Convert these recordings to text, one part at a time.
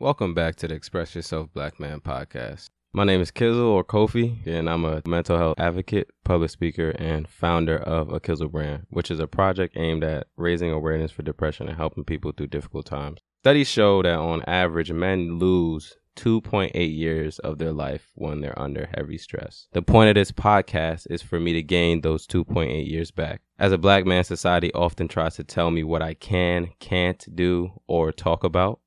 Welcome back to the Express Yourself Black Man podcast. My name is Kizzle or Kofi, and I'm a mental health advocate, public speaker, and founder of a Kizzle brand, which is a project aimed at raising awareness for depression and helping people through difficult times. Studies show that on average, men lose 2.8 years of their life when they're under heavy stress. The point of this podcast is for me to gain those 2.8 years back. As a black man, society often tries to tell me what I can, can't do, or talk about,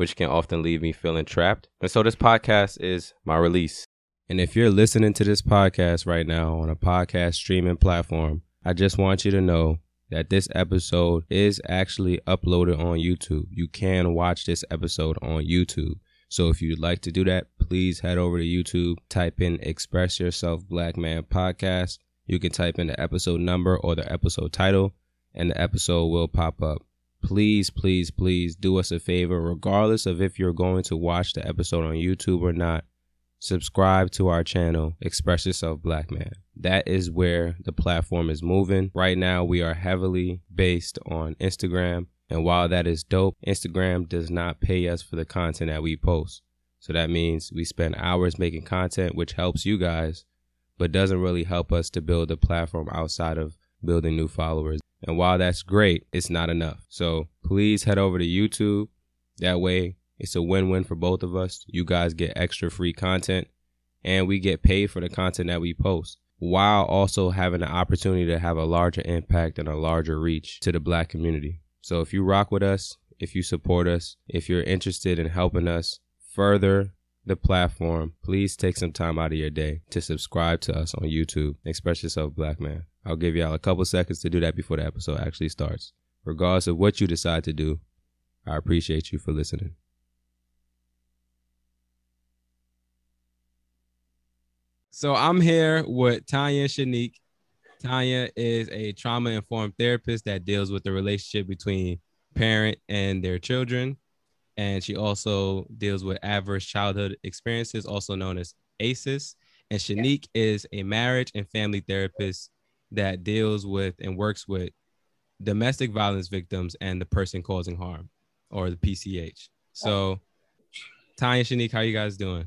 which can often leave me feeling trapped. And so this podcast is my release. And if you're listening to this podcast right now on a podcast streaming platform, I just want you to know that this episode is actually uploaded on YouTube. You can watch this episode on YouTube. So if you'd like to do that, please head over to YouTube, type in Express Yourself Black Man Podcast. You can type in the episode number or the episode title, and the episode will pop up. Please, please, please do us a favor, regardless of if you're going to watch the episode on YouTube or not. Subscribe to our channel, Express Yourself Black Man. That is where the platform is moving. Right now, we are heavily based on Instagram and while that is dope, Instagram does not pay us for the content that we post. So that means we spend hours making content, which helps you guys, but doesn't really help us to build a platform outside of building new followers. And while that's great, it's not enough. So please head over to YouTube. That way, it's a win win for both of us. You guys get extra free content, and we get paid for the content that we post while also having the opportunity to have a larger impact and a larger reach to the black community. So if you rock with us, if you support us, if you're interested in helping us further the platform, please take some time out of your day to subscribe to us on YouTube. Express yourself, black man. I'll give y'all a couple seconds to do that before the episode actually starts. Regardless of what you decide to do, I appreciate you for listening. So I'm here with Tanya Shanique. Tanya is a trauma informed therapist that deals with the relationship between parent and their children. And she also deals with adverse childhood experiences, also known as ACEs. And Shanique is a marriage and family therapist that deals with and works with domestic violence victims and the person causing harm or the PCH. So, Tanya, Shanique, how you guys doing?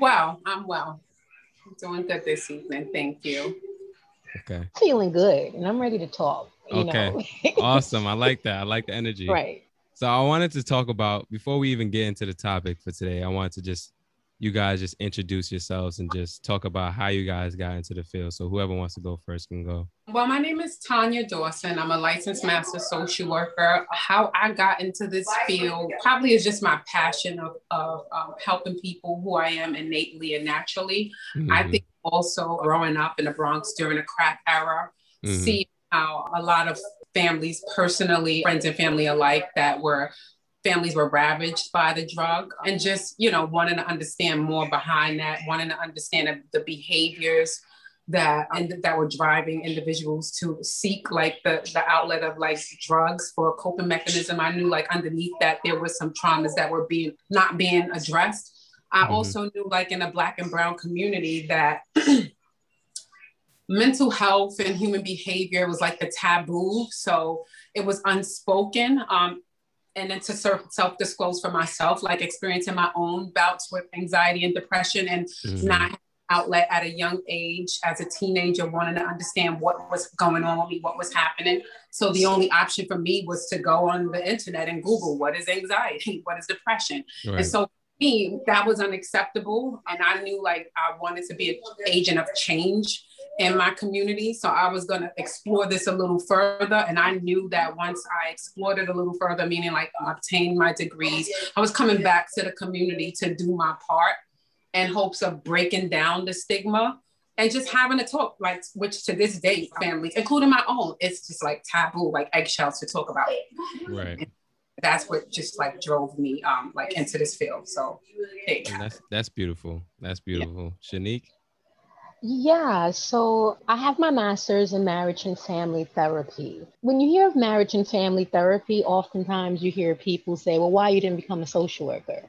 Well, I'm well. I'm doing good this evening. Thank you. Okay. Feeling good, and I'm ready to talk. okay. awesome. I like that. I like the energy. Right. So I wanted to talk about before we even get into the topic for today. I wanted to just you guys just introduce yourselves and just talk about how you guys got into the field. So whoever wants to go first can go. Well, my name is Tanya Dawson. I'm a licensed master social worker. How I got into this field probably is just my passion of, of um, helping people who I am innately and naturally. Mm-hmm. I think also growing up in the Bronx during the crack era, mm-hmm. seeing how a lot of families, personally, friends and family alike, that were families were ravaged by the drug and just you know wanting to understand more behind that wanting to understand the behaviors that and that were driving individuals to seek like the, the outlet of like drugs for a coping mechanism. I knew like underneath that there was some traumas that were being not being addressed. I mm-hmm. also knew like in a black and brown community that mental health and human behavior was like the taboo. So it was unspoken. Um, and then to self disclose for myself, like experiencing my own bouts with anxiety and depression and mm-hmm. not outlet at a young age as a teenager, wanting to understand what was going on with me, what was happening. So the only option for me was to go on the internet and Google what is anxiety, what is depression. Right. And so me, that was unacceptable. And I knew like I wanted to be an agent of change in my community. So I was going to explore this a little further. And I knew that once I explored it a little further, meaning like obtain my degrees, I was coming back to the community to do my part in hopes of breaking down the stigma and just having a talk, like which to this day, families, including my own, it's just like taboo, like eggshells to talk about. Right. And that's what just like drove me um like into this field. So hey. that's that's beautiful. That's beautiful. Yeah. Shanique. Yeah, so I have my master's in marriage and family therapy. When you hear of marriage and family therapy, oftentimes you hear people say, well, why you didn't become a social worker?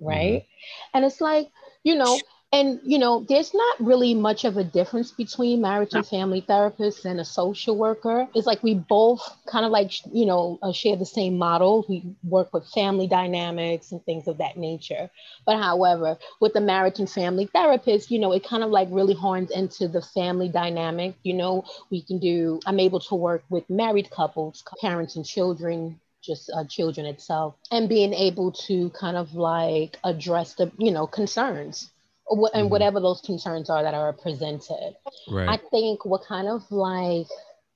Right. Mm-hmm. And it's like, you know, and you know there's not really much of a difference between marriage and family therapists and a social worker. It's like we both kind of like you know uh, share the same model. We work with family dynamics and things of that nature. But however with the marriage and family therapist you know it kind of like really horns into the family dynamic. You know we can do i'm able to work with married couples parents and children just uh, children itself and being able to kind of like address the you know concerns and mm-hmm. whatever those concerns are that are presented. Right. I think what kind of like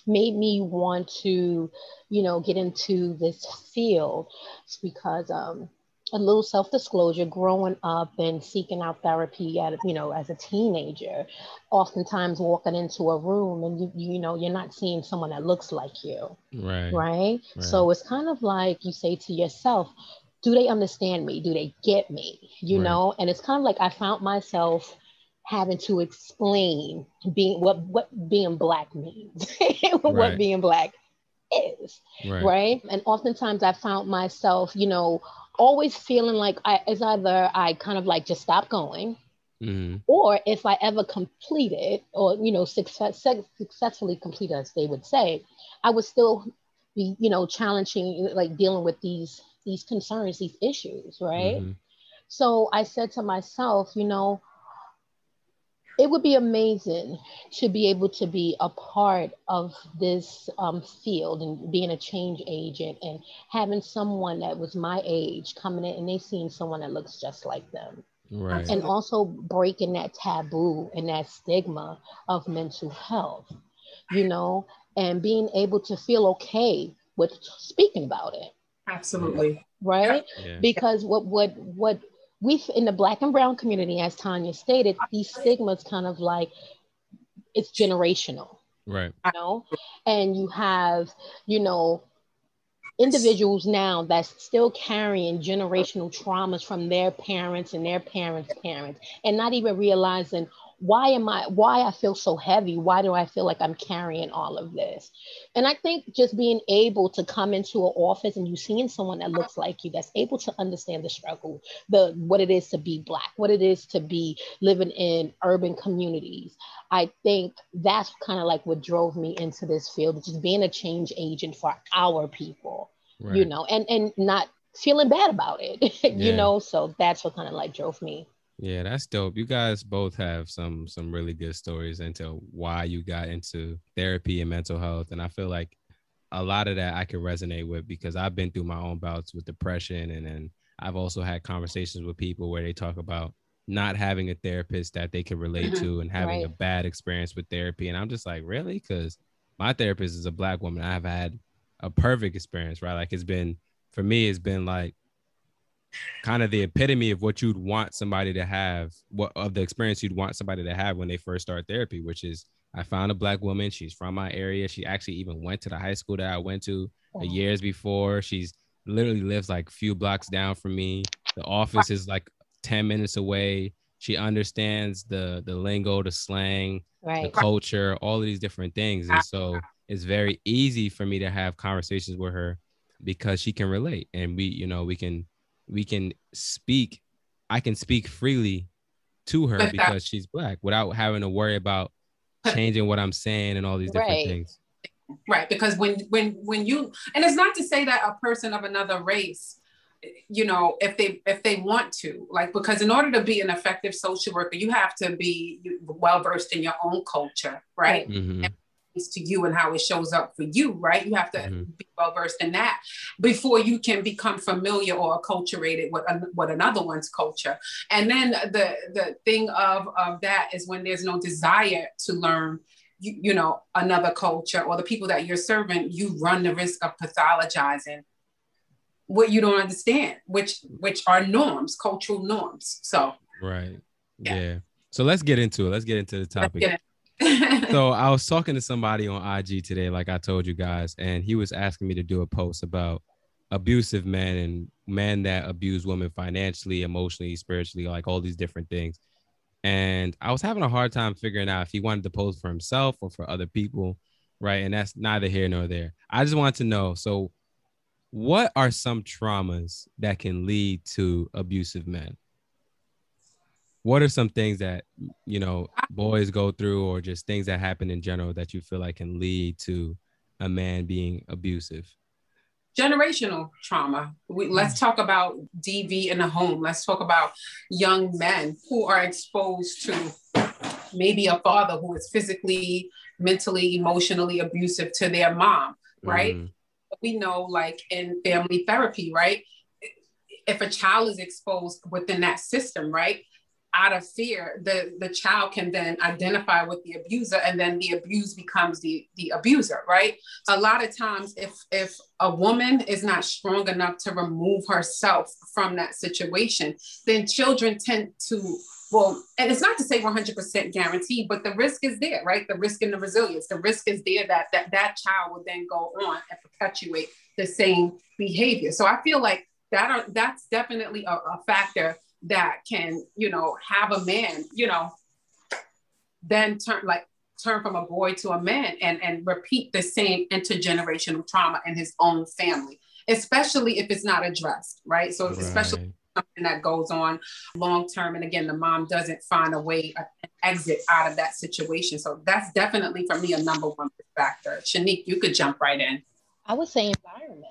made me want to, you know, get into this field is because um, a little self-disclosure growing up and seeking out therapy at you know as a teenager oftentimes walking into a room and you you know you're not seeing someone that looks like you right right, right. so it's kind of like you say to yourself do they understand me? Do they get me? You right. know, and it's kind of like I found myself having to explain being what what being black means, what right. being black is, right. right? And oftentimes I found myself, you know, always feeling like I as either I kind of like just stop going, mm-hmm. or if I ever completed or you know success, successfully completed, as they would say, I would still be you know challenging like dealing with these these concerns, these issues, right? Mm-hmm. So I said to myself, you know, it would be amazing to be able to be a part of this um, field and being a change agent and having someone that was my age coming in and they seeing someone that looks just like them. Right. And also breaking that taboo and that stigma of mental health, you know, and being able to feel okay with speaking about it. Absolutely. Right? Yeah. Because what what what we in the black and brown community, as Tanya stated, these stigmas kind of like it's generational. Right. You know? And you have, you know, individuals now that's still carrying generational traumas from their parents and their parents' parents and not even realizing why am I, why I feel so heavy? Why do I feel like I'm carrying all of this? And I think just being able to come into an office and you seeing someone that looks like you, that's able to understand the struggle, the what it is to be black, what it is to be living in urban communities. I think that's kind of like what drove me into this field, just being a change agent for our people, right. you know, and and not feeling bad about it, you know. So that's what kind of like drove me. Yeah, that's dope. You guys both have some some really good stories into why you got into therapy and mental health, and I feel like a lot of that I can resonate with because I've been through my own bouts with depression, and then I've also had conversations with people where they talk about not having a therapist that they can relate mm-hmm. to and having right. a bad experience with therapy, and I'm just like, really? Because my therapist is a black woman. I've had a perfect experience, right? Like it's been for me, it's been like kind of the epitome of what you'd want somebody to have, what of the experience you'd want somebody to have when they first start therapy, which is I found a black woman. She's from my area. She actually even went to the high school that I went to years before. She's literally lives like a few blocks down from me. The office is like 10 minutes away. She understands the the lingo, the slang, right. the culture, all of these different things. And so it's very easy for me to have conversations with her because she can relate and we, you know, we can we can speak i can speak freely to her because she's black without having to worry about changing what i'm saying and all these different right. things. Right because when when when you and it's not to say that a person of another race you know if they if they want to like because in order to be an effective social worker you have to be well versed in your own culture right? Mm-hmm to you and how it shows up for you, right? You have to mm-hmm. be well versed in that before you can become familiar or acculturated with, with another one's culture. And then the the thing of of that is when there's no desire to learn you, you know another culture or the people that you're serving, you run the risk of pathologizing what you don't understand, which which are norms, cultural norms. So right, yeah. yeah. So let's get into it. Let's get into the topic so I was talking to somebody on IG today, like I told you guys, and he was asking me to do a post about abusive men and men that abuse women financially, emotionally, spiritually, like all these different things. And I was having a hard time figuring out if he wanted to post for himself or for other people, right? And that's neither here nor there. I just want to know so, what are some traumas that can lead to abusive men? What are some things that you know boys go through or just things that happen in general that you feel like can lead to a man being abusive generational trauma we, let's mm. talk about dv in the home let's talk about young men who are exposed to maybe a father who is physically mentally emotionally abusive to their mom right mm. we know like in family therapy right if a child is exposed within that system right out of fear, the, the child can then identify with the abuser and then the abuse becomes the, the abuser, right? A lot of times if if a woman is not strong enough to remove herself from that situation, then children tend to well, and it's not to say 100% guaranteed, but the risk is there, right? The risk and the resilience. The risk is there that that, that child will then go on and perpetuate the same behavior. So I feel like that are that's definitely a, a factor that can, you know, have a man, you know, then turn like turn from a boy to a man and, and repeat the same intergenerational trauma in his own family, especially if it's not addressed, right? So right. especially something that goes on long term. And again, the mom doesn't find a way, an exit out of that situation. So that's definitely for me a number one factor. Shanique, you could jump right in. I would say environment,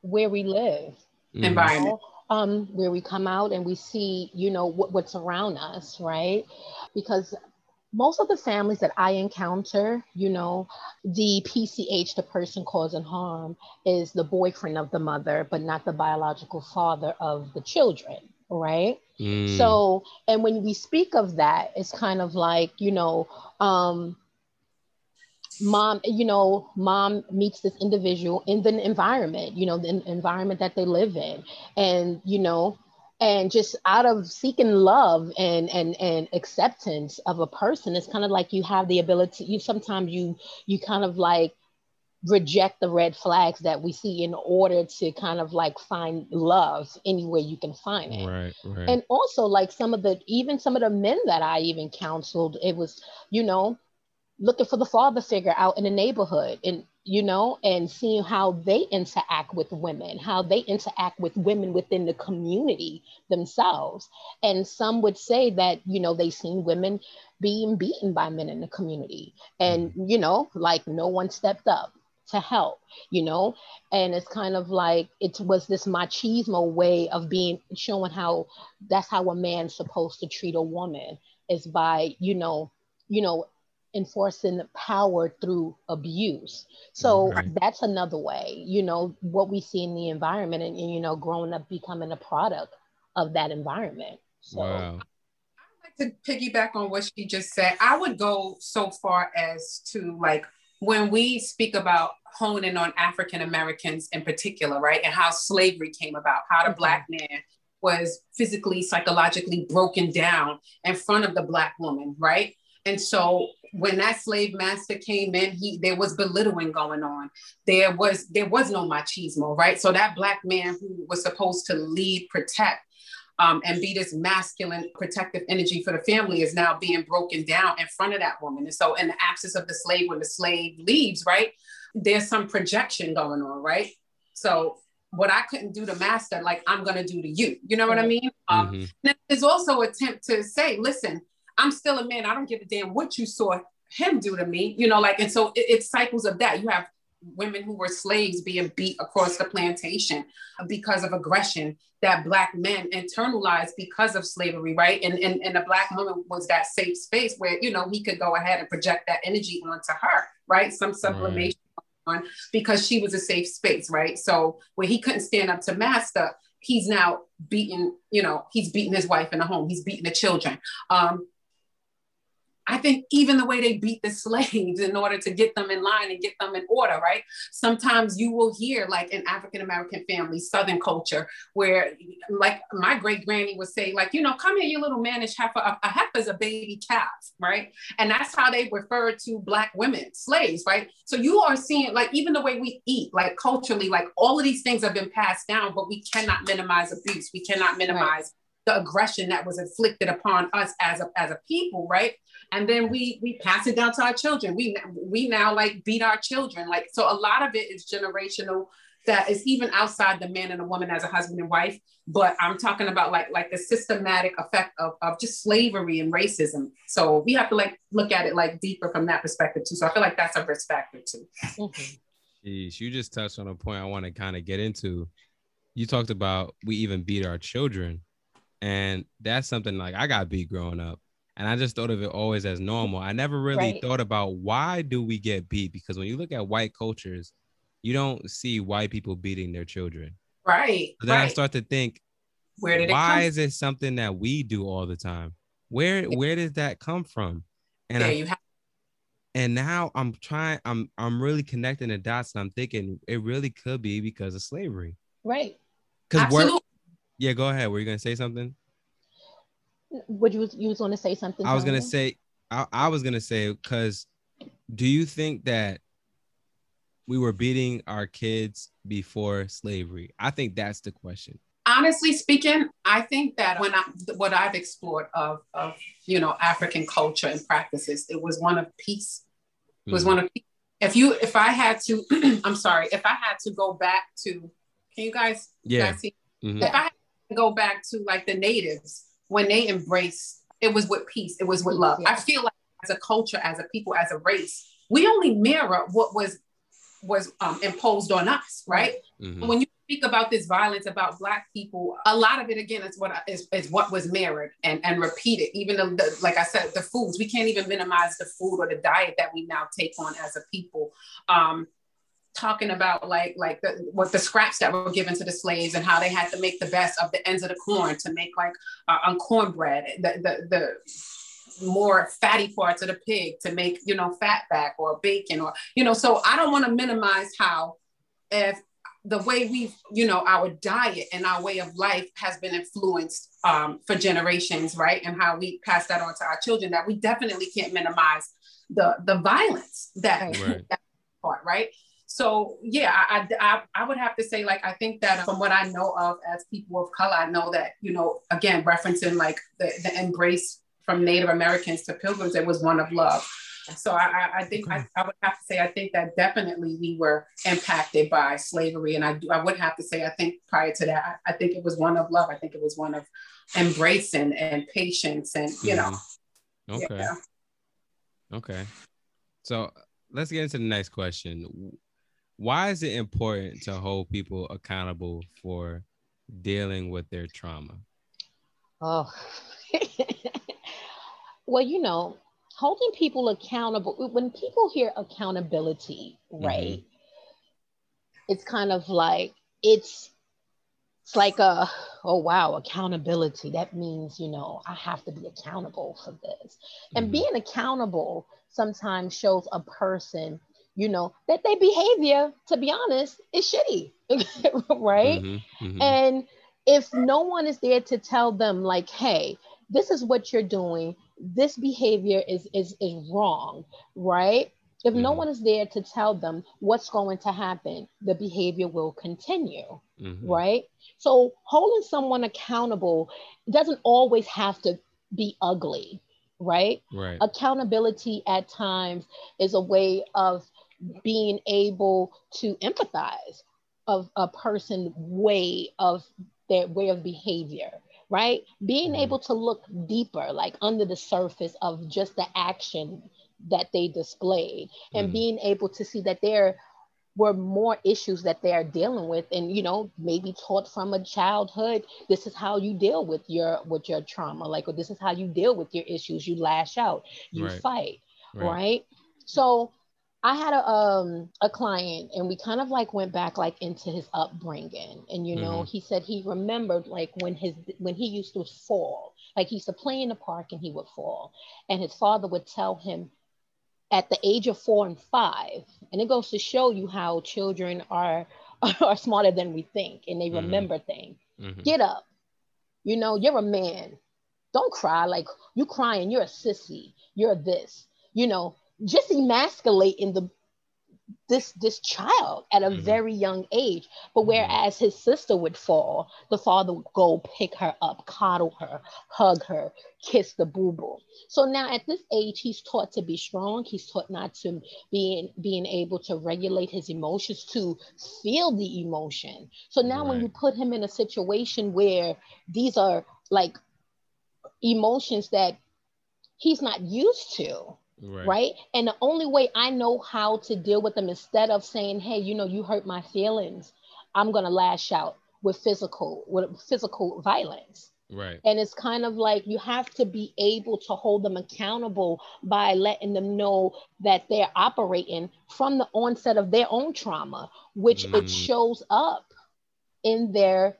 where we live. Mm-hmm. Environment um, where we come out and we see, you know, what, what's around us, right? Because most of the families that I encounter, you know, the PCH, the person causing harm, is the boyfriend of the mother, but not the biological father of the children, right? Mm. So, and when we speak of that, it's kind of like, you know, um, mom you know mom meets this individual in the environment you know the environment that they live in and you know and just out of seeking love and and and acceptance of a person it's kind of like you have the ability you sometimes you you kind of like reject the red flags that we see in order to kind of like find love anywhere you can find it right, right. and also like some of the even some of the men that i even counseled it was you know looking for the father figure out in the neighborhood and you know and seeing how they interact with women how they interact with women within the community themselves. And some would say that you know they've seen women being beaten by men in the community. And mm-hmm. you know like no one stepped up to help you know? And it's kind of like it was this machismo way of being showing how that's how a man's supposed to treat a woman is by you know you know enforcing power through abuse. So right. that's another way, you know, what we see in the environment and, and, you know, growing up becoming a product of that environment. So wow. I'd like to piggyback on what she just said. I would go so far as to like when we speak about honing on African Americans in particular, right? And how slavery came about, how the mm-hmm. black man was physically, psychologically broken down in front of the black woman, right? And so when that slave master came in, he there was belittling going on. There was there was no machismo, right? So that black man who was supposed to lead, protect, um, and be this masculine protective energy for the family is now being broken down in front of that woman. And so in the absence of the slave, when the slave leaves, right, there's some projection going on, right? So what I couldn't do to master, like I'm gonna do to you. You know what I mean? Um, mm-hmm. There's also attempt to say, listen, I'm still a man. I don't give a damn what you saw him do to me, you know, like, and so it, it's cycles of that. You have women who were slaves being beat across the plantation because of aggression that black men internalized because of slavery, right? And, and, and the black woman was that safe space where, you know, he could go ahead and project that energy onto her, right? Some sublimation right. on because she was a safe space, right? So when he couldn't stand up to master, he's now beating, you know, he's beating his wife in the home, he's beating the children. Um, I think even the way they beat the slaves in order to get them in line and get them in order, right? Sometimes you will hear, like in African American families, Southern culture, where, like my great granny would say, like, you know, come here, you little mannish heifer. A, a heifer is a baby calf, right? And that's how they refer to Black women, slaves, right? So you are seeing, like, even the way we eat, like culturally, like all of these things have been passed down, but we cannot minimize abuse. We cannot minimize. Right the aggression that was inflicted upon us as a, as a people, right? And then we we pass it down to our children. We we now like beat our children. Like so a lot of it is generational that is even outside the man and a woman as a husband and wife but i'm talking about like like the systematic effect of, of just slavery and racism so we have to like look at it like deeper from that perspective too so i feel like that's a risk factor too. Jeez, you just touched on a point i want to kind of get into you talked about we even beat our children and that's something like i got beat growing up and I just thought of it always as normal. I never really right. thought about why do we get beat because when you look at white cultures, you don't see white people beating their children. Right. Then right. I start to think, where did why is it something that we do all the time? Where where did that come from? And I, you have and now I'm trying, I'm I'm really connecting the dots and I'm thinking it really could be because of slavery. Right. Because we're yeah, go ahead. Were you gonna say something? Would you you was gonna say something? I was gonna say I, I was gonna say because do you think that we were beating our kids before slavery? I think that's the question. Honestly speaking, I think that when I what I've explored of of you know African culture and practices, it was one of peace. It was mm one of if you if I had to, I'm sorry, if I had to go back to, can you guys, yeah. Guys mm-hmm. If I had to go back to like the natives when they embraced, it was with peace, it was with love. Yeah. I feel like as a culture, as a people, as a race, we only mirror what was was um, imposed on us, right? Mm-hmm. When you speak about this violence about Black people, a lot of it again is what is, is what was mirrored and, and repeated. Even the, the, like I said, the foods we can't even minimize the food or the diet that we now take on as a people. Um, talking about like like the, what the scraps that were given to the slaves and how they had to make the best of the ends of the corn to make like uh, on cornbread. The, the the more fatty parts of the pig to make, you know, fat back or bacon or, you know, so I don't want to minimize how if the way we've, you know, our diet and our way of life has been influenced um, for generations, right? And how we pass that on to our children, that we definitely can't minimize the the violence that, right. that part, right? So yeah, I, I I would have to say like I think that from what I know of as people of color, I know that you know again referencing like the, the embrace from Native Americans to Pilgrims, it was one of love. So I, I think okay. I, I, would have to say I think that definitely we were impacted by slavery, and I do I would have to say I think prior to that I, I think it was one of love. I think it was one of embracing and patience, and you know. Mm-hmm. Okay. Yeah. Okay. So let's get into the next question. Why is it important to hold people accountable for dealing with their trauma? Oh, well, you know, holding people accountable, when people hear accountability, mm-hmm. right? Mm-hmm. It's kind of like it's it's like a oh wow accountability that means you know i have to be accountable for this and mm-hmm. being accountable sometimes shows a person you know that their behavior to be honest is shitty right mm-hmm. Mm-hmm. and if no one is there to tell them like hey this is what you're doing this behavior is is is wrong right if mm-hmm. no one is there to tell them what's going to happen the behavior will continue mm-hmm. right so holding someone accountable doesn't always have to be ugly right right accountability at times is a way of being able to empathize of a person way of their way of behavior right? Being mm-hmm. able to look deeper, like under the surface of just the action that they displayed, and mm-hmm. being able to see that there were more issues that they are dealing with and you know maybe taught from a childhood this is how you deal with your with your trauma like or this is how you deal with your issues you lash out you right. fight right. right so I had a um a client and we kind of like went back like into his upbringing and you know mm-hmm. he said he remembered like when his when he used to fall like he used to play in the park and he would fall and his father would tell him at the age of 4 and 5 and it goes to show you how children are are smarter than we think and they mm-hmm. remember things mm-hmm. get up you know you're a man don't cry like you crying you're a sissy you're this you know just emasculating the this this child at a mm-hmm. very young age but mm-hmm. whereas his sister would fall the father would go pick her up coddle her hug her kiss the boo boo so now at this age he's taught to be strong he's taught not to being being able to regulate his emotions to feel the emotion so now right. when you put him in a situation where these are like emotions that he's not used to Right. right. And the only way I know how to deal with them instead of saying, hey, you know, you hurt my feelings, I'm gonna lash out with physical, with physical violence. Right. And it's kind of like you have to be able to hold them accountable by letting them know that they're operating from the onset of their own trauma, which mm. it shows up in their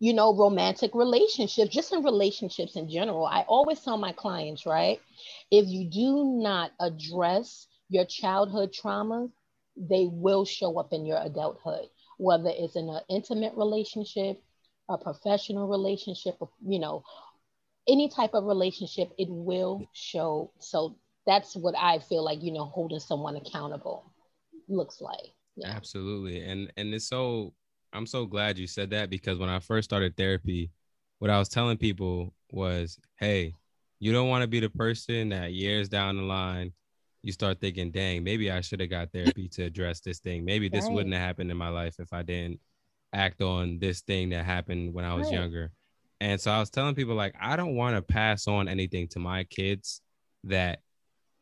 you know, romantic relationships, just in relationships in general. I always tell my clients, right? If you do not address your childhood trauma, they will show up in your adulthood, whether it's in an intimate relationship, a professional relationship, you know, any type of relationship, it will show. So that's what I feel like, you know, holding someone accountable looks like. Yeah. Absolutely. And and it's so I'm so glad you said that because when I first started therapy, what I was telling people was, hey, you don't want to be the person that years down the line you start thinking, dang, maybe I should have got therapy to address this thing. Maybe this right. wouldn't have happened in my life if I didn't act on this thing that happened when I was right. younger. And so I was telling people like I don't want to pass on anything to my kids that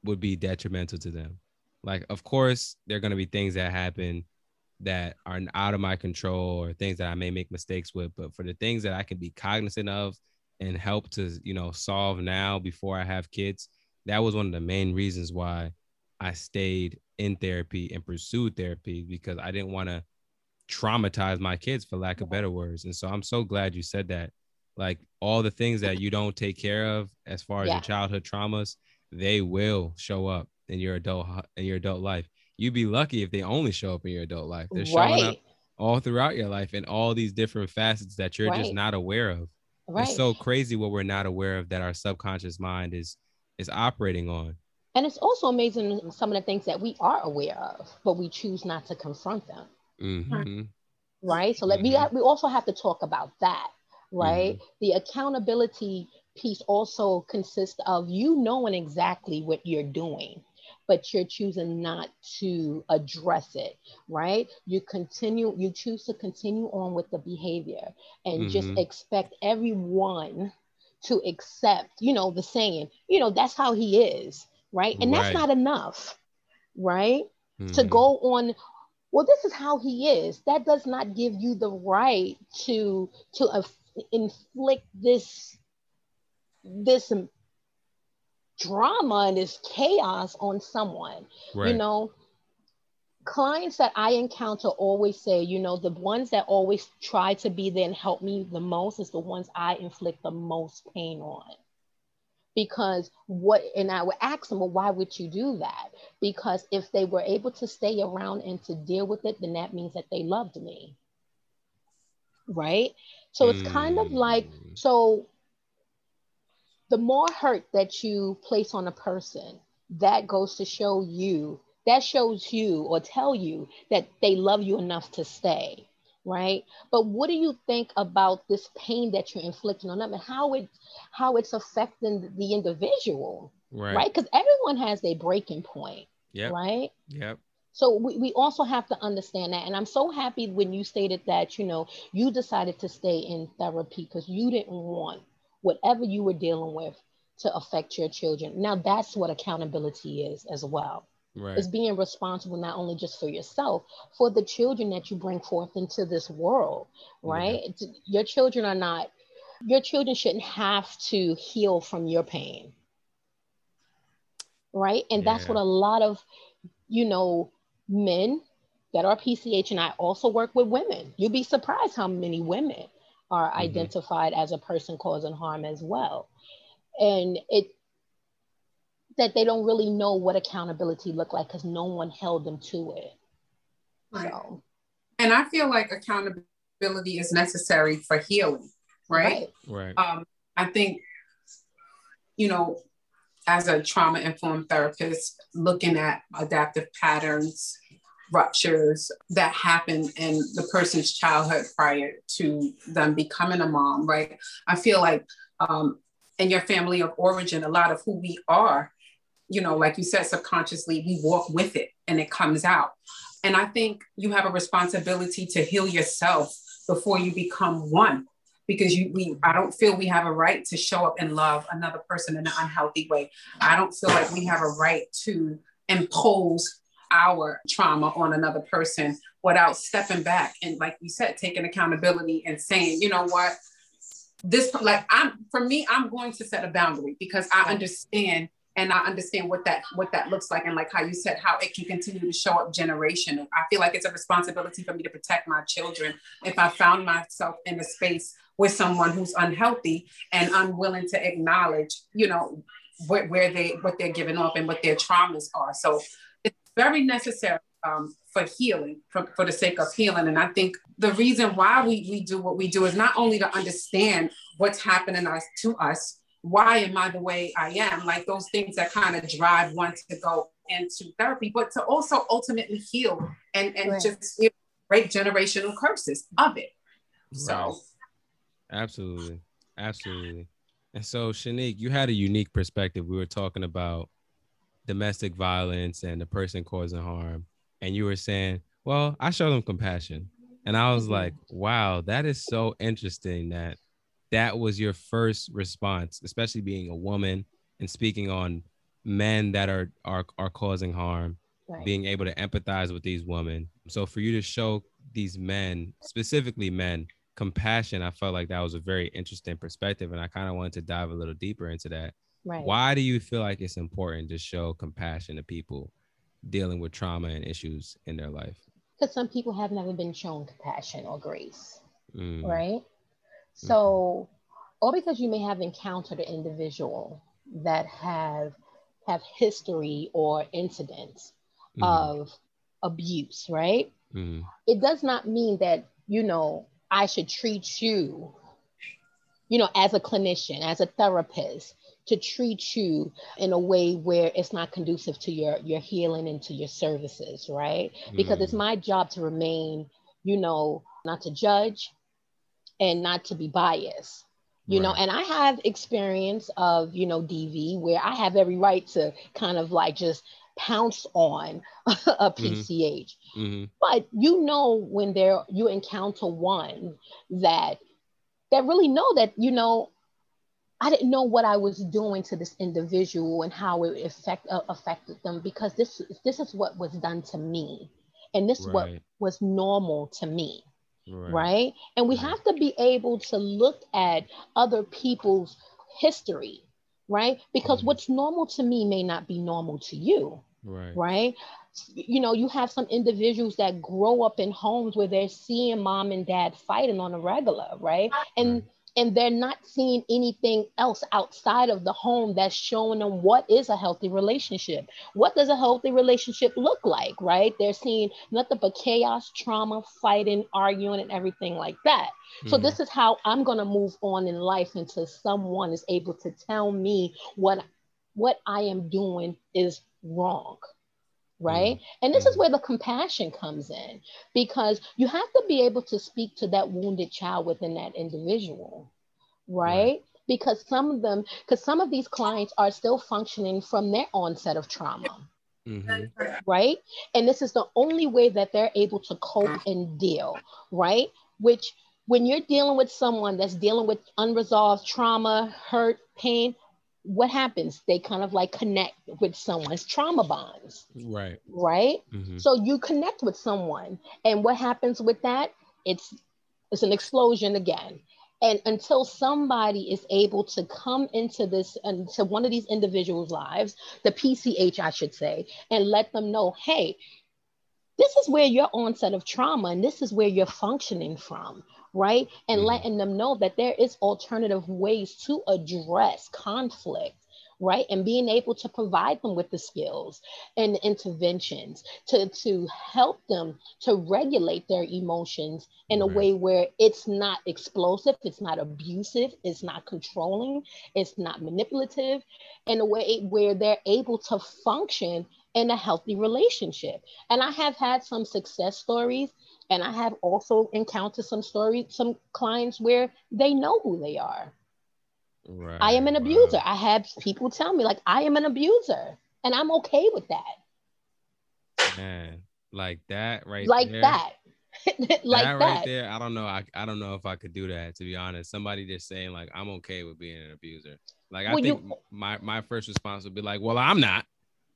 would be detrimental to them. Like of course there're going to be things that happen that are out of my control or things that I may make mistakes with, but for the things that I can be cognizant of and help to, you know, solve now before I have kids, that was one of the main reasons why I stayed in therapy and pursued therapy because I didn't want to traumatize my kids for lack of better words. And so I'm so glad you said that. Like all the things that you don't take care of as far as yeah. your childhood traumas, they will show up in your adult in your adult life you'd be lucky if they only show up in your adult life. They're showing right. up all throughout your life in all these different facets that you're right. just not aware of. Right. It's so crazy what we're not aware of that our subconscious mind is is operating on. And it's also amazing some of the things that we are aware of, but we choose not to confront them. Mm-hmm. Right. So let mm-hmm. we we also have to talk about that. Right. Mm-hmm. The accountability piece also consists of you knowing exactly what you're doing but you're choosing not to address it, right? You continue, you choose to continue on with the behavior and mm-hmm. just expect everyone to accept, you know, the saying, you know, that's how he is, right? And right. that's not enough, right? Mm-hmm. To go on well this is how he is that does not give you the right to to uh, inflict this this drama and this chaos on someone. Right. You know, clients that I encounter always say, you know, the ones that always try to be there and help me the most is the ones I inflict the most pain on. Because what, and I would ask them, well, why would you do that? Because if they were able to stay around and to deal with it, then that means that they loved me. Right. So it's mm. kind of like, mm. so the more hurt that you place on a person, that goes to show you, that shows you or tell you that they love you enough to stay, right? But what do you think about this pain that you're inflicting on them and how it how it's affecting the individual, right? Because right? everyone has a breaking point, yeah, right? Yep. So we, we also have to understand that. And I'm so happy when you stated that, you know, you decided to stay in therapy because you didn't want whatever you were dealing with to affect your children. Now that's what accountability is as well. Right. Is being responsible not only just for yourself, for the children that you bring forth into this world, right? Mm-hmm. Your children are not, your children shouldn't have to heal from your pain, right? And yeah. that's what a lot of, you know, men that are PCH, and I also work with women. You'd be surprised how many women are mm-hmm. identified as a person causing harm as well. And it that they don't really know what accountability look like because no one held them to it. Right. So. And I feel like accountability is necessary for healing, right? Right. right. Um, I think, you know, as a trauma informed therapist, looking at adaptive patterns ruptures that happen in the person's childhood prior to them becoming a mom, right? I feel like um, in your family of origin, a lot of who we are, you know, like you said, subconsciously, we walk with it and it comes out. And I think you have a responsibility to heal yourself before you become one because you we I don't feel we have a right to show up and love another person in an unhealthy way. I don't feel like we have a right to impose our trauma on another person without stepping back and like you said taking accountability and saying you know what? This like i'm for me i'm going to set a boundary because i understand and i understand what that what that looks like and like how you said how it can continue to show up generation i feel like it's a responsibility for me to protect my children if i found myself in a space with someone who's unhealthy and unwilling to acknowledge you know where, where they what they're giving off and what their traumas are. So very necessary um, for healing, for, for the sake of healing. And I think the reason why we, we do what we do is not only to understand what's happening us, to us, why am I the way I am, like those things that kind of drive one to go into therapy, but to also ultimately heal and, and right. just break generational curses of it. So, right. absolutely, absolutely. And so, Shanique, you had a unique perspective. We were talking about domestic violence and the person causing harm. And you were saying well i show them compassion. And i was mm-hmm. like wow that is so interesting that that was your first response especially being a woman and speaking on men that are are, are causing harm right. being able to empathize with these women. So for you to show these men specifically men compassion i felt like that was a very interesting perspective. And i kind of wanted to dive a little deeper into that Right. Why do you feel like it's important to show compassion to people dealing with trauma and issues in their life? Because some people have never been shown compassion or grace, mm. right? So, mm-hmm. or because you may have encountered an individual that have have history or incidents mm. of abuse, right? Mm. It does not mean that you know I should treat you, you know, as a clinician, as a therapist, to treat you in a way where it's not conducive to your your healing and to your services right because mm. it's my job to remain you know not to judge and not to be biased you right. know and i have experience of you know dv where i have every right to kind of like just pounce on a pch mm-hmm. mm-hmm. but you know when there you encounter one that that really know that you know I didn't know what I was doing to this individual and how it affect, uh, affected them because this this is what was done to me, and this right. what was normal to me, right? right? And we right. have to be able to look at other people's history, right? Because mm what's normal to me may not be normal to you, right? Right? You know, you have some individuals that grow up in homes where they're seeing mom and dad fighting on a regular, right? And and they're not seeing anything else outside of the home that's showing them what is a healthy relationship. What does a healthy relationship look like, right? They're seeing nothing but chaos, trauma, fighting, arguing, and everything like that. Mm. So hmm. this is how I'm going to move on in life until someone is able to tell me what what I am doing is wrong right? Mm. And this is where the compassion comes in because you have to be able to speak to that wounded child within that individual, right? right. Because some of them, because some of these clients are still functioning from their onset of trauma. Mm-hmm. Right. And this is the only way that they're able to cope and deal, right? Which, when you're dealing with someone that's dealing with unresolved trauma, hurt, pain, what happens? They kind of like connect with someone's trauma bonds. Right. Right. Mm-hmm. So you connect with someone. And what happens with that? It's it's an explosion again. And until somebody is able to come into this, into one of these individuals' lives, the PCH, I should say, and let them know, hey, this is where your onset of trauma and this is where you're functioning from right? And mm-hmm. letting them know that there is alternative ways to address conflict right and being able to provide them with the skills and interventions to to help them to regulate their emotions in a way where it's not explosive it's not abusive it's not controlling it's not manipulative in a way where they're able to function in a healthy relationship. And I have had some success stories and I have also encountered some stories, some clients where they know who they are. Right, I am an abuser. Wow. I have people tell me like I am an abuser and I'm okay with that. Man, like that right like there. that. like that, that right there. I don't know. I, I don't know if I could do that to be honest. Somebody just saying like I'm okay with being an abuser. Like I think you, my my first response would be like, well, I'm not.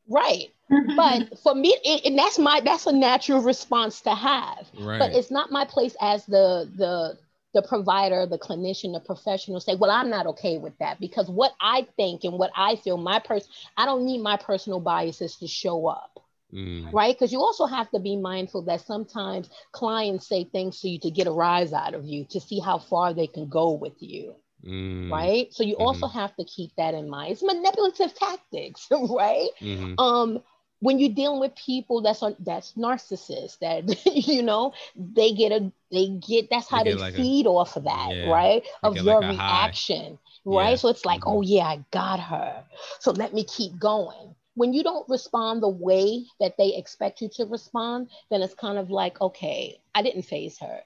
Right. but for me, it, and that's my that's a natural response to have. Right. But it's not my place as the the the provider, the clinician, the professional say, well, I'm not okay with that because what I think and what I feel, my person, I don't need my personal biases to show up. Mm. Right. Because you also have to be mindful that sometimes clients say things to you to get a rise out of you, to see how far they can go with you. Mm. Right. So you mm-hmm. also have to keep that in mind. It's manipulative tactics, right? Mm-hmm. Um, when you're dealing with people that's on that's narcissists that you know they get a they get that's how they, they like feed a, off of that yeah, right of your like reaction right yeah. so it's like mm-hmm. oh yeah i got her so let me keep going when you don't respond the way that they expect you to respond then it's kind of like okay i didn't faze her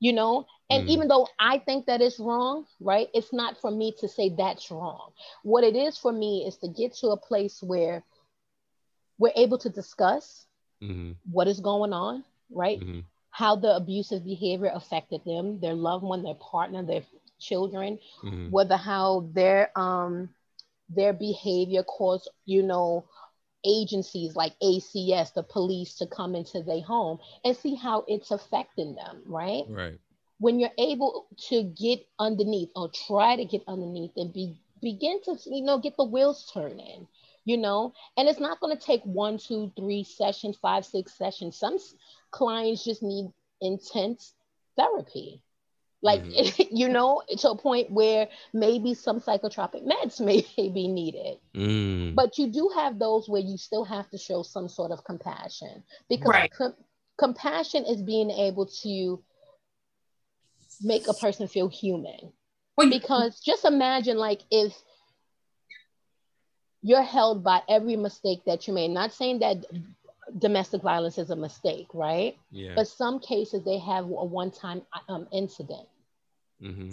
you know and mm. even though i think that it's wrong right it's not for me to say that's wrong what it is for me is to get to a place where we're able to discuss mm-hmm. what is going on right mm-hmm. how the abusive behavior affected them their loved one their partner their children mm-hmm. whether how their um their behavior caused you know agencies like ACS, the police to come into their home and see how it's affecting them, right? Right. When you're able to get underneath or try to get underneath and be begin to you know get the wheels turning, you know, and it's not going to take one, two, three sessions, five, six sessions. Some clients just need intense therapy like mm-hmm. you know to a point where maybe some psychotropic meds may be needed mm. but you do have those where you still have to show some sort of compassion because right. com- compassion is being able to make a person feel human well, because just imagine like if you're held by every mistake that you made not saying that domestic violence is a mistake, right? Yeah. But some cases they have a one-time um, incident, mm-hmm.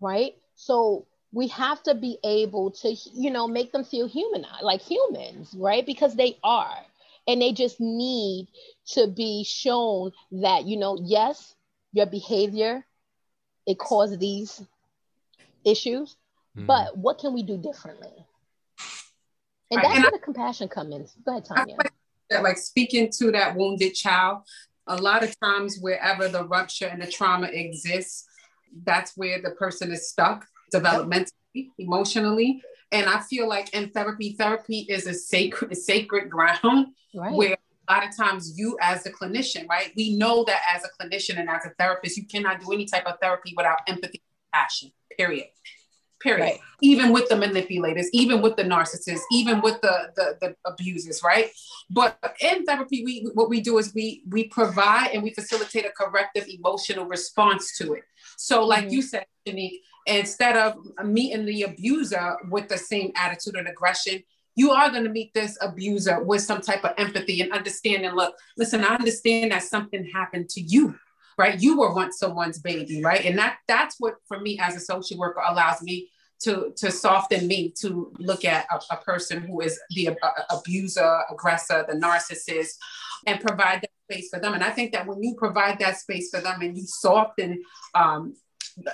right? So we have to be able to, you know, make them feel human, like humans, right? Because they are, and they just need to be shown that, you know, yes, your behavior it caused these issues, mm-hmm. but what can we do differently? And that's and where I, the compassion comes in. Go ahead, Tanya that like speaking to that wounded child a lot of times wherever the rupture and the trauma exists that's where the person is stuck developmentally emotionally. And i feel like in therapy therapy is a sacred sacred ground right. where a lot of times you as a clinician right? We know that as a clinician and as a therapist you cannot do any type of therapy without empathy passion period period. Right. Even with the manipulators, even with the narcissists, even with the, the, the abusers, right? But in therapy, we what we do is we we provide and we facilitate a corrective emotional response to it. So, like mm-hmm. you said, Shanique, instead of meeting the abuser with the same attitude and aggression, you are going to meet this abuser with some type of empathy and understanding. Look, listen, I understand that something happened to you right you were once someone's baby right and that that's what for me as a social worker allows me to to soften me to look at a, a person who is the uh, abuser, aggressor, the narcissist, and provide that space for them. And I think that when you provide that space for them and you soften um,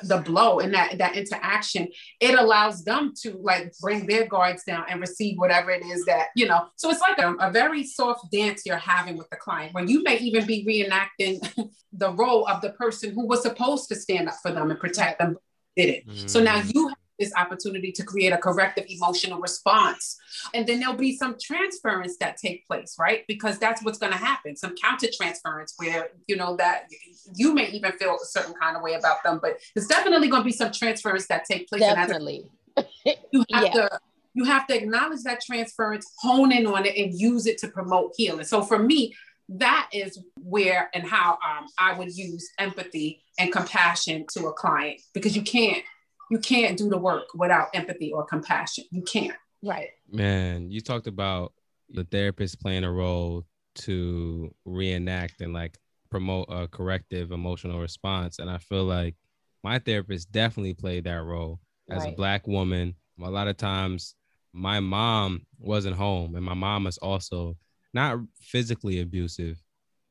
the blow and that that interaction it allows them to like bring their guards down and receive whatever it is that you know so it's like a, a very soft dance you're having with the client where you may even be reenacting the role of the person who was supposed to stand up for them and protect them did it mm-hmm. so now mm. you this opportunity to create a corrective emotional response. And then there'll be some transference that take place, right? Because that's what's going to happen. Some counter transference where, you know, that you may even feel a certain kind of way about them, but there's definitely going to be some transference that take place. Definitely. you have yeah. to you have to acknowledge that transference, hone in on it, and use it to promote healing. So for me, that is where and how um, I would use empathy and compassion to a client because you can't you can't do the work without empathy or compassion. You can't. Right. Man, you talked about the therapist playing a role to reenact and like promote a corrective emotional response. And I feel like my therapist definitely played that role as right. a black woman. A lot of times my mom wasn't home and my mom is also not physically abusive,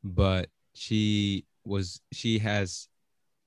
but she was she has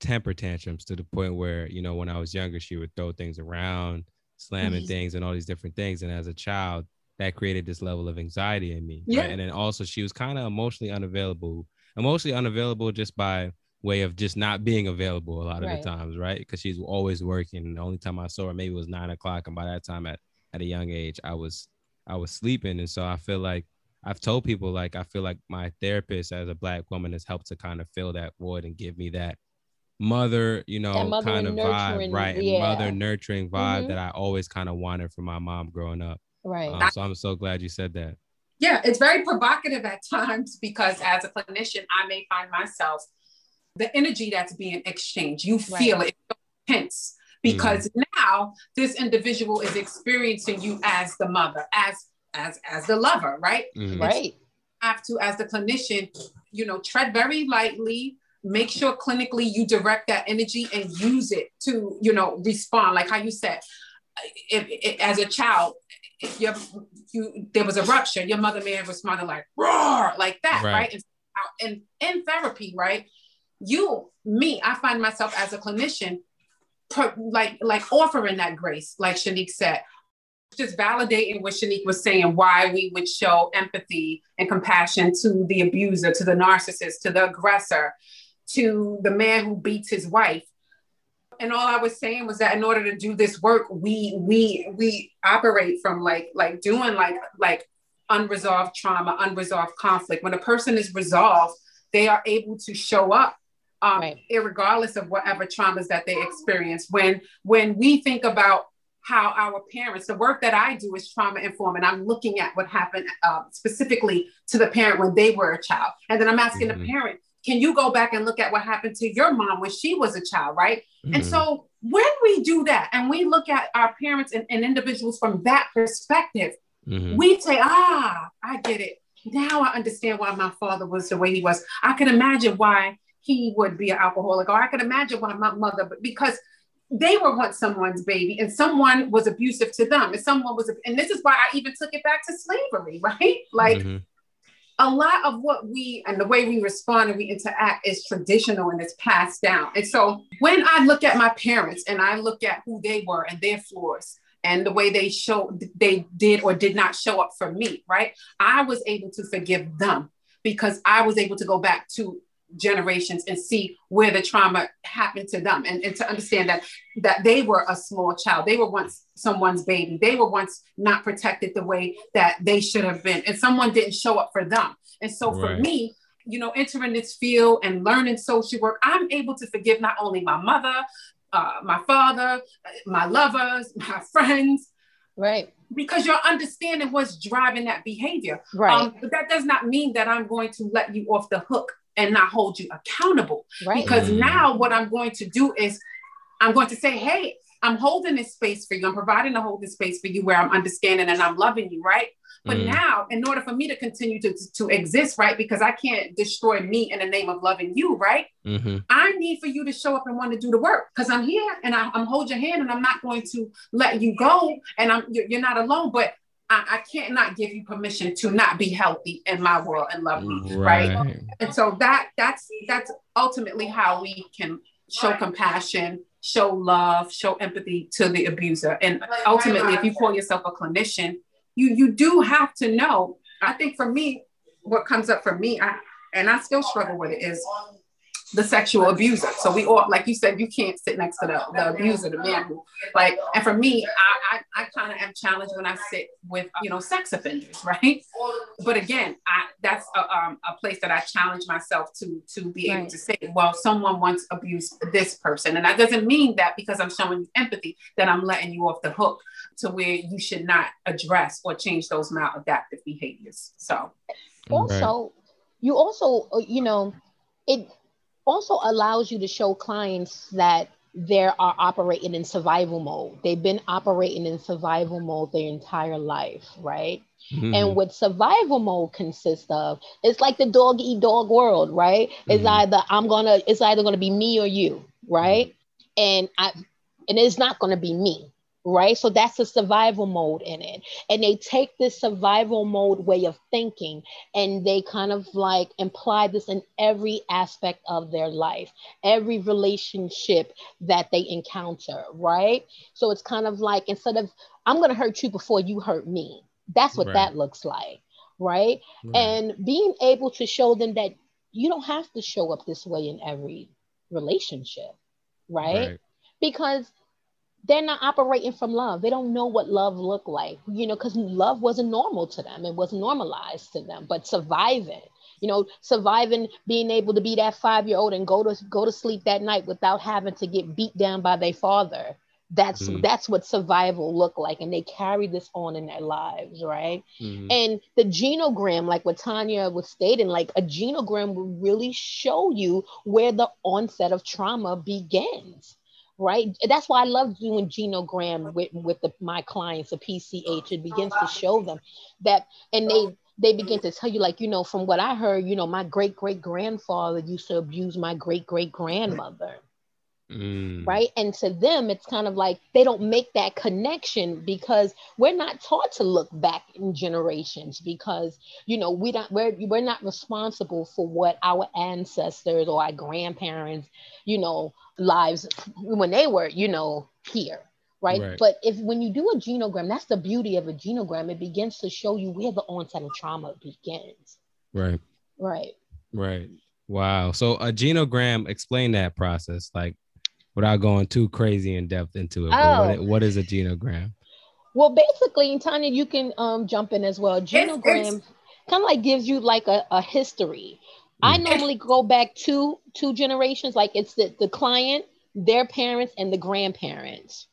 temper tantrums to the point where, you know, when I was younger, she would throw things around, slamming mm-hmm. things and all these different things. And as a child, that created this level of anxiety in me. Yeah. Right? And then also she was kind of emotionally unavailable, emotionally unavailable just by way of just not being available a lot of right. the times, right? Because she's always working. The only time I saw her maybe was nine o'clock. And by that time at, at a young age, I was I was sleeping. And so I feel like I've told people like I feel like my therapist as a black woman has helped to kind of fill that void and give me that mother, you know, mother kind of vibe, right? Yeah. Mother nurturing vibe mm-hmm. that I always kind of wanted from my mom growing up. Right. Um, so I'm so glad you said that. Yeah, it's very provocative at times because as a clinician, I may find myself the energy that's being exchanged. You feel right. it intense because mm. now this individual is experiencing you as the mother, as as as the lover, right? Mm. Right. have to, as the clinician, you know, tread very lightly, make sure clinically you direct that energy and use it to you know respond. Like how you said if, if, as a child if you, you there was a rupture your mother may have responded like roar like that right, right? And, and in therapy right? You me i find myself as a clinician per, like like offering that grace like shanique said. Just validating what Shanique was saying, why we would show empathy and compassion to the abuser, to the narcissist, to the aggressor, to the man who beats his wife. And all i was saying was that in order to do this work we we we operate from like like doing like like unresolved trauma unresolved conflict. When a person is resolved they are able to show up um, right. regardless of whatever traumas that they experience. When when we think about how our parents the work that i do is trauma informed and i'm looking at what happened uh, specifically to the parent when they were a child. And then i'm asking mm-hmm. the parent can you go back and look at what happened to your mom when she was a child, right? Mm-hmm. And so when we do that and we look at our parents and, and individuals from that perspective, mm-hmm. we say, ah, I get it. Now I understand why my father was the way he was. I can imagine why he would be an alcoholic, or I can imagine why my mother, but because they were once someone's baby and someone was abusive to them and someone was and this is why i even took it back to slavery right like mm-hmm a lot of what we and the way we respond and we interact is traditional and it's passed down. And so when I look at my parents and I look at who they were and their flaws and the way they show they did or did not show up for me, right? I was able to forgive them because I was able to go back to generations and see where the trauma happened to them. And, and to understand that that they were a small child. They were once someone's baby. They were once not protected the way that they should have been. And someone didn't show up for them. And so for me you know entering this field and learning social work i'm able to forgive not only my mother uh, my father my lovers my friends. Right. Because you're understanding what's driving that behavior. Right. Um, but that does not mean that i'm going to let you off the hook and not hold you accountable. Right. Because mm. now what I'm going to do is I'm going to say, hey, I'm holding this space for you. I'm providing a holding space for you where I'm understanding and I'm loving you, right? But mm. now, in order for me to continue to, to exist, right? Because I can't destroy me in the name of loving you, right? Mm-hmm. I need for you to show up and want to do the work because I'm here and I, am hold your hand and I'm not going to let you go and I'm you're, you're not alone. But I, I can't not give you permission to not be healthy in my world and love me, mm, right. right? And so that that's that's ultimately how we can show compassion, show love, show empathy to the abuser. And ultimately, if you call yourself a clinician, you you do have to know. I think for me, what comes up for me, I and I still struggle with it is the sexual abuser. So we all, like you said, you can't sit next to the, the abuser, the man who, like, and for me, I, I, I kind of am challenged when I sit with, you know, sex offenders, right? But again, I, that's a, um, a place that I challenge myself to, to be right. able to say, well, someone once abused this person. And that doesn't mean that because I'm showing you empathy, that I'm letting you off the hook to where you should not address or change those maladaptive behaviors. So also, you also, uh, you know, it also allows you to show clients that they are operating in survival mode. They've been operating in survival mode their entire life, right? Mm-hmm. And what survival mode consists of, it's like the dog eat dog world, right? Mm-hmm. It's either I'm gonna, it's either gonna be me or you, right? Mm-hmm. And I and it's not gonna be me right? So that's a survival mode in it. And they take this survival mode way of thinking and they kind of like imply this in every aspect of their life, every relationship that they encounter, right? So it's kind of like instead of, I'm going to hurt you before you hurt me. That's what right. that looks like, right? right? And being able to show them that you don't have to show up this way in every relationship, right? right. Because they're not operating from love. They don't know what love looked like, you know, because love wasn't normal to them. It wasn't normalized to them. But surviving, you know, surviving, being able to be that five year old and go to go to sleep that night without having to get beat down by their father. That's mm-hmm. that's what survival looked like, and they carry this on in their lives, right? Mm-hmm. And the genogram, like what Tanya was stating, like a genogram will really show you where the onset of trauma begins right? That's why I love doing genogram with, with the, my clients, a PCH. It begins to show them that, and they they begin to tell you, like, you know, from what I heard, you know, my great great grandfather used to abuse my great great grandmother. Mm. Right. And to them, it's kind of like they don't make that connection because we're not taught to look back in generations because, you know, we don't, we're, we're not responsible for what our ancestors or our grandparents, you know, lives when they were, you know, here. Right? right? But if when you do a genogram, that's the beauty of a genogram. It begins to show you where the onset of trauma begins. Right. Right. Right. Wow. So a genogram, explain that process. Like without going too crazy in depth into it. Oh. What, what is a genogram? Well, basically, Tanya, you can um, jump in as well. Genogram kind of like gives you like a, a history. Mm. I normally go back two two generations, like it's the, the client, their parents, and the grandparents.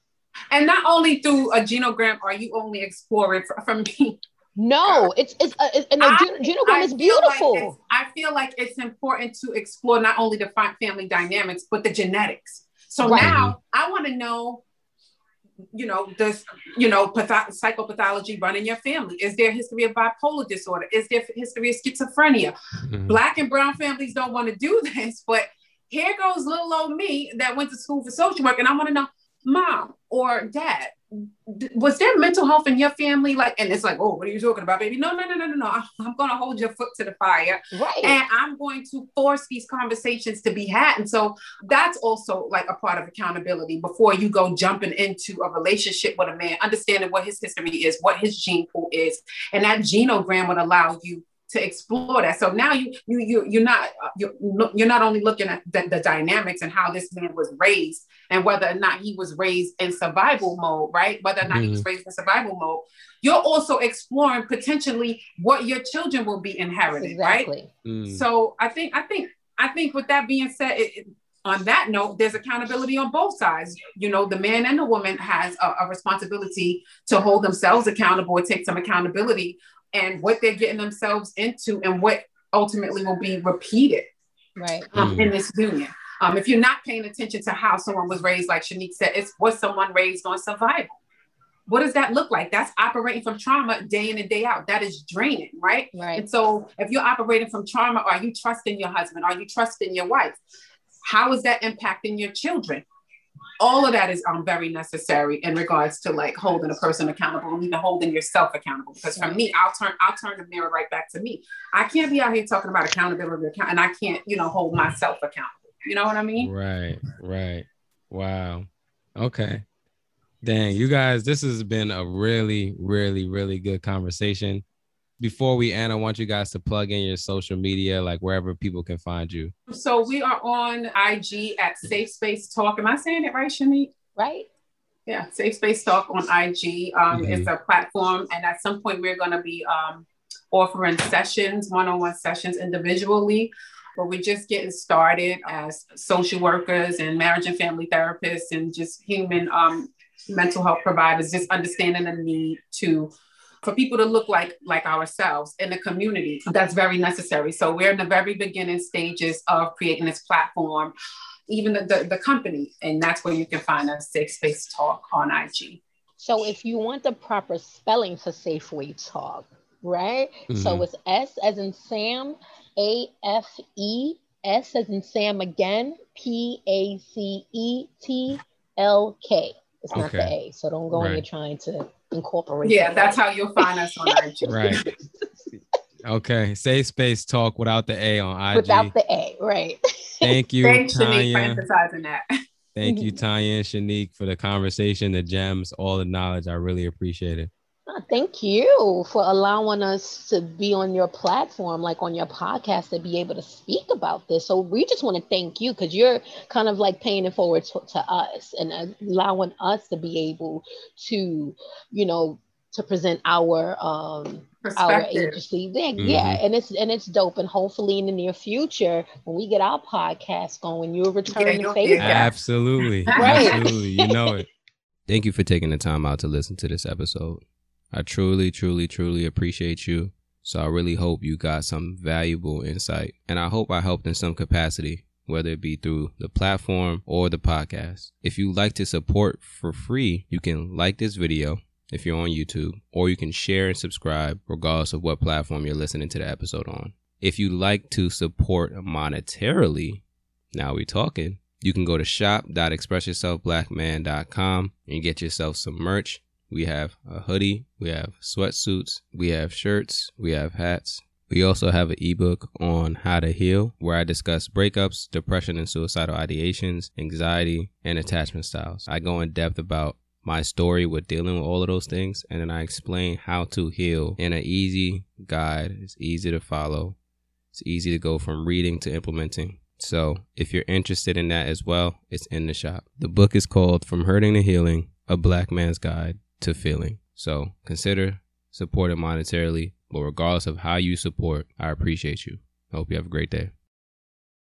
And not only through a genogram are you only exploring from me. No, it's it's, uh, it's and the I, genogram is beautiful. Like I feel like it's important to explore not only the family dynamics but the genetics. So right. now I want to know, you know, this, you know, patho- psychopathology running in your family. Is there history of bipolar disorder? Is there history of schizophrenia? Mm-hmm. Black and brown families don't want to do this, but here goes little old me that went to school for social work, and I want to know, mom or dad, was there mental health in your family? Like, and it's like, oh, what are you talking about, baby? No, no, no, no, no, no. I'm going to hold your foot to the fire. Right. And I'm going to force these conversations to be had. And so that's also like a part of accountability before you go jumping into a relationship with a man, understanding what his history is, what his gene pool is. And that genogram would allow you to explore that. So now you you you you're not you're, you're not only looking at the, the, dynamics and how this man was raised and whether or not he was raised in survival mode, right? Whether or not mm-hmm. he was mm-hmm. raised in survival mode. You're also exploring potentially what your children will be inheriting, exactly. right? Mm. So I think I think I think with that being said, it, it, on that note, there's accountability on both sides. You know, the man and the woman has a, a responsibility to hold themselves accountable and take some accountability and what they're getting themselves into and what ultimately will be repeated right. um, mm. in this union. Um, if you're not paying attention to how someone was raised like shanique said it's was someone raised on survival. What does that look like? That's operating from trauma day in and day out. That is draining right? Right. And so if you're operating from trauma are you trusting your husband? Are you trusting your wife? How is that impacting your children all of that is um, very necessary in regards to like holding a person accountable and even holding yourself accountable. Because for me, I'll turn I'll turn the mirror right back to me. I can't be out here talking about accountability and I can't, you know, hold myself accountable. You know what I mean? Right, right. Wow. Okay. Dang, you guys, this has been a really, really, really good conversation before we end, I want you guys to plug in your social media, like wherever people can find you. So we are on IG at Safe Space Talk. Am I saying it right, Shanique? Right. Yeah, Safe Space Talk on IG. Um, mm-hmm. It's a platform, and at some point we're going to be um, offering sessions, one-on-one sessions individually. But we're just getting started as social workers and marriage and family therapists and just human um, mental health providers, just understanding the need to for people to look like like ourselves in the community. That's very necessary. So we're in the very beginning stages of creating this platform, even the, the, the company, and that's where you can find us, Safe Space Talk on IG. So if you want the proper spelling for Safeway Talk, right? Mm-hmm. So it's S as in Sam, A F E, S as in Sam again, P A C E T L K. It's not okay. the A. So don't go right. when you're trying to incorporate. Yeah, that's how you'll find us on IG. right. Okay. Safe space talk without the A on IG. Without the A, right. Thank you. Thanks, Shanique, for emphasizing that. Thank you, Tanya and Shanique, for the conversation, the gems, all the knowledge. I really appreciate it. Thank you for allowing us to be on your platform, like on your podcast, to be able to speak about this. So we just want to thank you because you're kind of like paying it forward to, to us and allowing us to be able to, you know, to present our um our agency. Yeah, mm-hmm. yeah, and it's and it's dope. And hopefully in the near future, when we get our podcast going, you'll return yeah, the favor. Absolutely. right. Absolutely. You know it. Thank you for taking the time out to listen to this episode. I truly, truly, truly appreciate you. So I really hope you got some valuable insight. And I hope I helped in some capacity, whether it be through the platform or the podcast. If you like to support for free, you can like this video if you're on YouTube, or you can share and subscribe regardless of what platform you're listening to the episode on. If you like to support monetarily, now we're talking. You can go to shop.expressyourselfblackman.com and get yourself some merch. We have a hoodie, we have sweatsuits, we have shirts, we have hats. We also have an ebook on how to heal where I discuss breakups, depression and suicidal ideations, anxiety, and attachment styles. I go in depth about my story with dealing with all of those things and then I explain how to heal in an easy guide. It's easy to follow. It's easy to go from reading to implementing. So, if you're interested in that as well, it's in the shop. The book is called From Hurting to Healing: A Black Man's Guide to feeling. So consider supporting monetarily, but regardless of how you support, I appreciate you. I hope you have a great day.